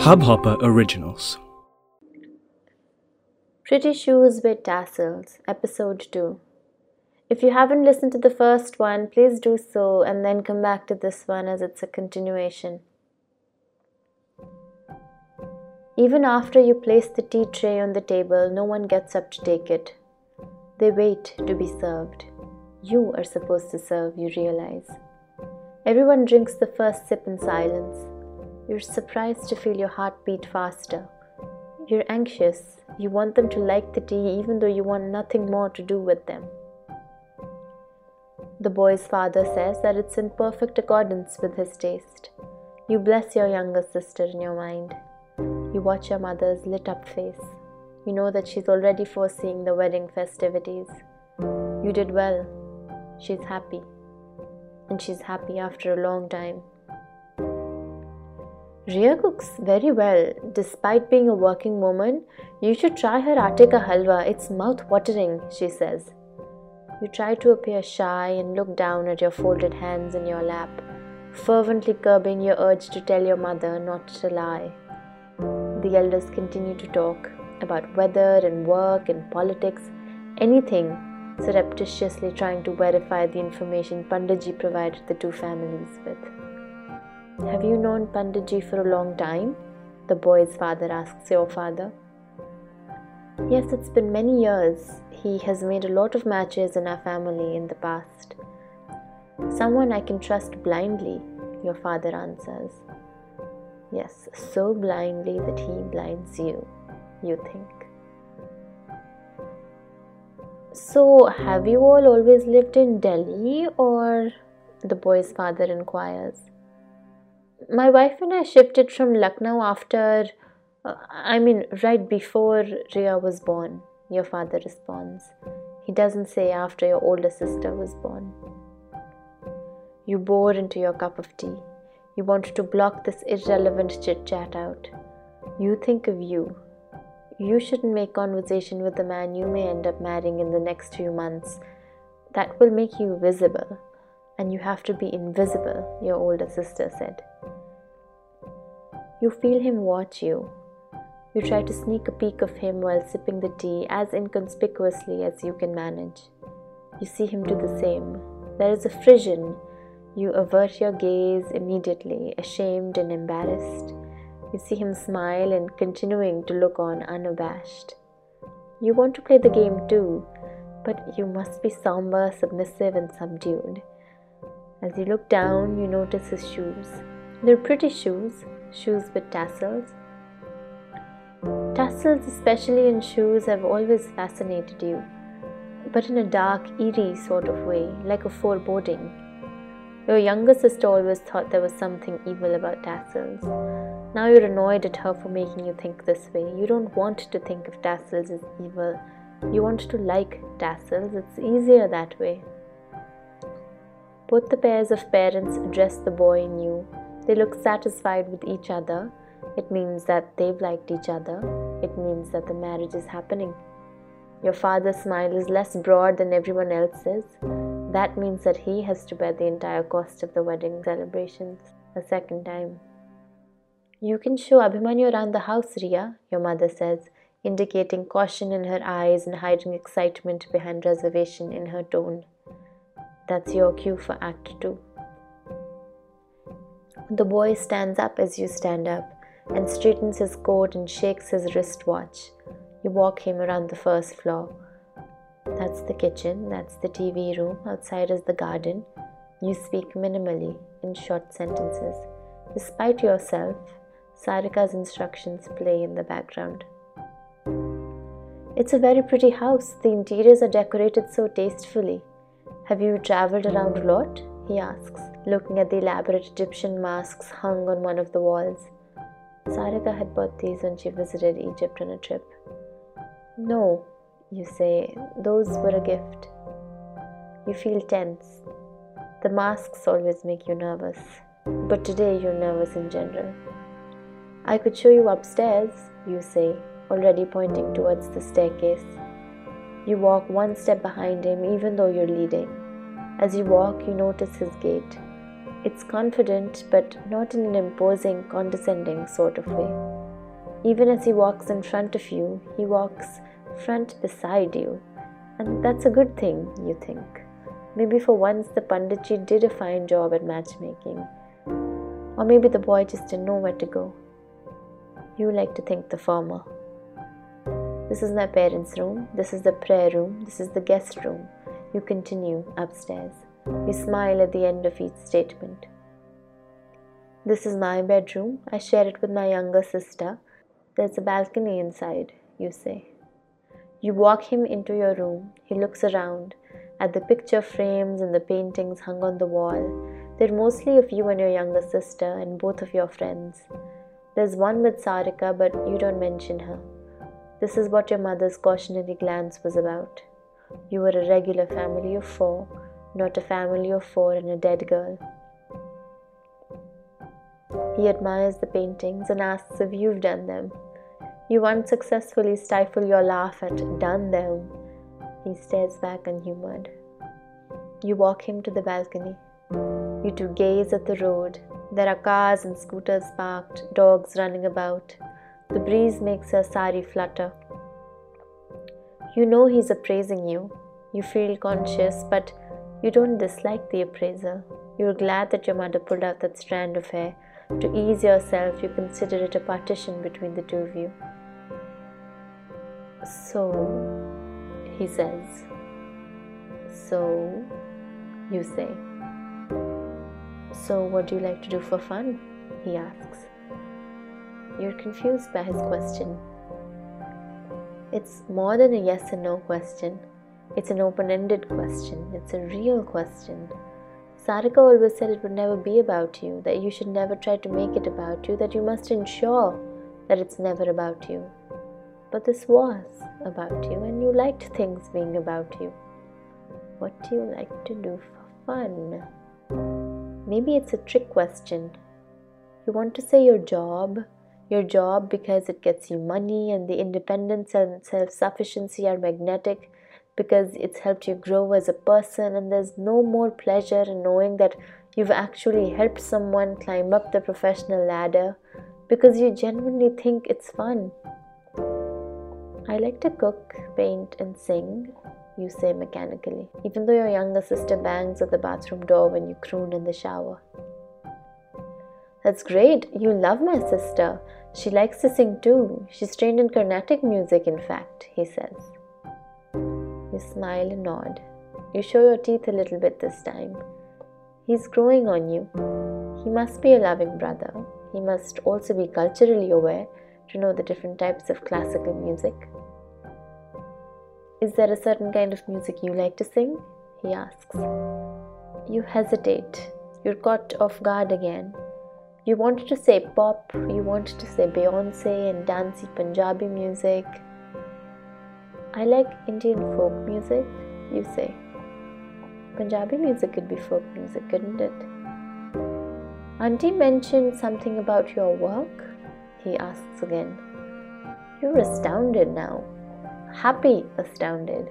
Hubhopper Originals. Pretty Shoes with Tassels, Episode 2. If you haven't listened to the first one, please do so and then come back to this one as it's a continuation. Even after you place the tea tray on the table, no one gets up to take it. They wait to be served. You are supposed to serve, you realize. Everyone drinks the first sip in silence. You're surprised to feel your heart beat faster. You're anxious. You want them to like the tea even though you want nothing more to do with them. The boy's father says that it's in perfect accordance with his taste. You bless your younger sister in your mind. You watch your mother's lit up face. You know that she's already foreseeing the wedding festivities. You did well. She's happy. And she's happy after a long time. Ria cooks very well. Despite being a working woman, you should try her atte ka halwa. It's mouth watering, she says. You try to appear shy and look down at your folded hands in your lap, fervently curbing your urge to tell your mother not to lie. The elders continue to talk about weather and work and politics, anything, surreptitiously trying to verify the information Panditji provided the two families with. Have you known Panditji for a long time? The boy's father asks your father. Yes, it's been many years. He has made a lot of matches in our family in the past. Someone I can trust blindly, your father answers. Yes, so blindly that he blinds you, you think. So, have you all always lived in Delhi or? The boy's father inquires. My wife and I shifted from Lucknow after, uh, I mean, right before Ria was born, your father responds. He doesn't say after your older sister was born. You bore into your cup of tea. You want to block this irrelevant chit chat out. You think of you. You shouldn't make conversation with the man you may end up marrying in the next few months. That will make you visible, and you have to be invisible, your older sister said. You feel him watch you. You try to sneak a peek of him while sipping the tea as inconspicuously as you can manage. You see him do the same. There is a frisson you avert your gaze immediately, ashamed and embarrassed. You see him smile and continuing to look on unabashed. You want to play the game too, but you must be somber, submissive, and subdued. As you look down, you notice his shoes. They're pretty shoes, shoes with tassels. Tassels, especially in shoes, have always fascinated you, but in a dark, eerie sort of way, like a foreboding. Your younger sister always thought there was something evil about tassels. Now you're annoyed at her for making you think this way. You don't want to think of tassels as evil. You want to like tassels. It's easier that way. Both the pairs of parents address the boy in you. They look satisfied with each other. It means that they've liked each other. It means that the marriage is happening. Your father's smile is less broad than everyone else's. That means that he has to bear the entire cost of the wedding celebrations a second time. You can show Abhimanyu around the house, Ria, your mother says, indicating caution in her eyes and hiding excitement behind reservation in her tone. That's your cue for Act 2. The boy stands up as you stand up and straightens his coat and shakes his wristwatch. You walk him around the first floor. That's the kitchen, that's the TV room, outside is the garden. You speak minimally, in short sentences. Despite yourself, Sarika's instructions play in the background. It's a very pretty house. The interiors are decorated so tastefully. Have you traveled around a lot? He asks, looking at the elaborate Egyptian masks hung on one of the walls. Sarika had bought these when she visited Egypt on a trip. No, you say, those were a gift. You feel tense. The masks always make you nervous, but today you're nervous in general. I could show you upstairs, you say, already pointing towards the staircase. You walk one step behind him, even though you're leading. As you walk, you notice his gait. It's confident, but not in an imposing, condescending sort of way. Even as he walks in front of you, he walks front beside you. And that's a good thing, you think. Maybe for once the Panditji did a fine job at matchmaking. Or maybe the boy just didn't know where to go. You like to think the former. This is my parents' room, this is the prayer room, this is the guest room. You continue upstairs. You smile at the end of each statement. This is my bedroom. I share it with my younger sister. There's a balcony inside, you say. You walk him into your room. He looks around at the picture frames and the paintings hung on the wall. They're mostly of you and your younger sister and both of your friends. There's one with Sarika, but you don't mention her. This is what your mother's cautionary glance was about. You were a regular family of four, not a family of four and a dead girl. He admires the paintings and asks if you've done them. You unsuccessfully stifle your laugh at done them. He stares back unhumored. You walk him to the balcony. You two gaze at the road. There are cars and scooters parked, dogs running about. The breeze makes her sari flutter. You know he's appraising you. You feel conscious, but you don't dislike the appraiser. You're glad that your mother pulled out that strand of hair. To ease yourself, you consider it a partition between the two of you. So, he says. So, you say. So, what do you like to do for fun? He asks. You're confused by his question. It's more than a yes and no question. It's an open ended question. It's a real question. Sarika always said it would never be about you, that you should never try to make it about you, that you must ensure that it's never about you. But this was about you, and you liked things being about you. What do you like to do for fun? Maybe it's a trick question. You want to say your job, your job because it gets you money and the independence and self sufficiency are magnetic because it's helped you grow as a person and there's no more pleasure in knowing that you've actually helped someone climb up the professional ladder because you genuinely think it's fun. I like to cook, paint, and sing, you say mechanically, even though your younger sister bangs at the bathroom door when you croon in the shower. That's great, you love my sister. She likes to sing too. She's trained in Carnatic music, in fact, he says. You smile and nod. You show your teeth a little bit this time. He's growing on you. He must be a loving brother. He must also be culturally aware to know the different types of classical music. Is there a certain kind of music you like to sing? He asks. You hesitate. You're caught off guard again. You wanted to say pop, you wanted to say Beyonce and dancey Punjabi music. I like Indian folk music, you say. Punjabi music could be folk music, couldn't it? Auntie mentioned something about your work, he asks again. You're astounded now. Happy, astounded.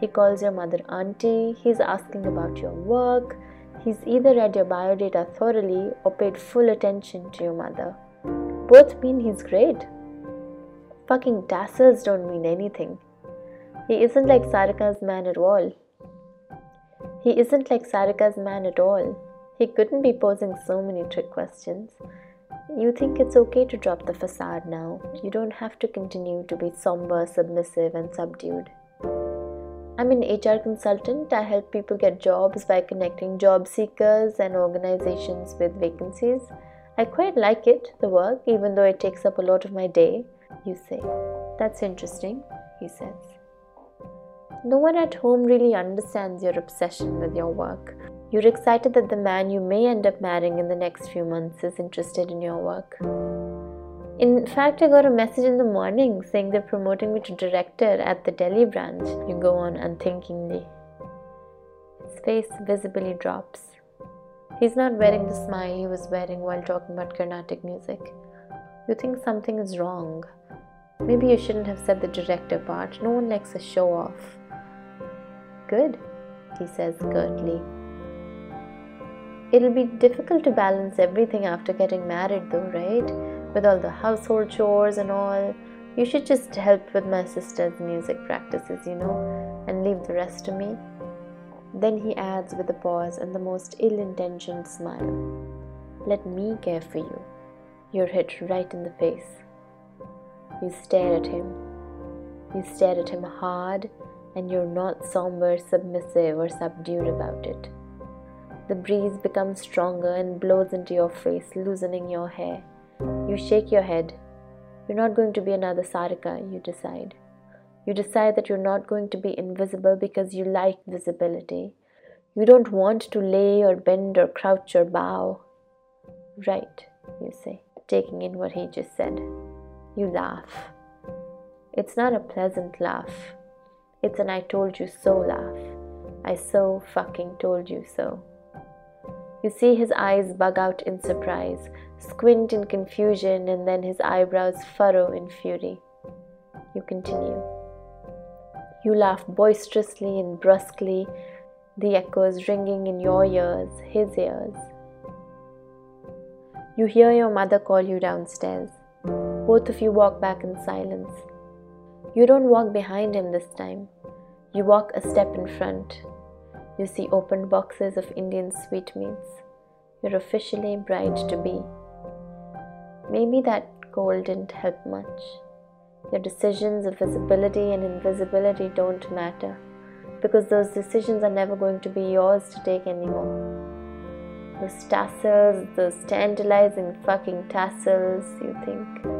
He calls your mother auntie, he's asking about your work, He's either read your biodata thoroughly or paid full attention to your mother. Both mean he's great. Fucking tassels don't mean anything. He isn't like Sarika's man at all. He isn't like Sarika's man at all. He couldn't be posing so many trick questions. You think it's okay to drop the facade now. You don't have to continue to be somber, submissive, and subdued. I'm an HR consultant. I help people get jobs by connecting job seekers and organizations with vacancies. I quite like it, the work, even though it takes up a lot of my day. You say, That's interesting, he says. No one at home really understands your obsession with your work. You're excited that the man you may end up marrying in the next few months is interested in your work. In fact, I got a message in the morning saying they're promoting me to director at the Delhi branch. You go on unthinkingly. His face visibly drops. He's not wearing the smile he was wearing while talking about Carnatic music. You think something is wrong. Maybe you shouldn't have said the director part. No one likes a show off. Good, he says curtly. It'll be difficult to balance everything after getting married, though, right? With all the household chores and all. You should just help with my sister's music practices, you know, and leave the rest to me. Then he adds with a pause and the most ill intentioned smile Let me care for you. You're hit right in the face. You stare at him. You stare at him hard, and you're not somber, submissive, or subdued about it. The breeze becomes stronger and blows into your face, loosening your hair. You shake your head. You're not going to be another Sarika, you decide. You decide that you're not going to be invisible because you like visibility. You don't want to lay or bend or crouch or bow. Right, you say, taking in what he just said. You laugh. It's not a pleasant laugh. It's an I told you so laugh. I so fucking told you so. You see his eyes bug out in surprise, squint in confusion, and then his eyebrows furrow in fury. You continue. You laugh boisterously and brusquely, the echoes ringing in your ears, his ears. You hear your mother call you downstairs. Both of you walk back in silence. You don't walk behind him this time. You walk a step in front. You see opened boxes of Indian sweetmeats. You're officially bride to be. Maybe that cold didn't help much. Your decisions of visibility and invisibility don't matter because those decisions are never going to be yours to take anymore. Those tassels, those tantalizing fucking tassels, you think.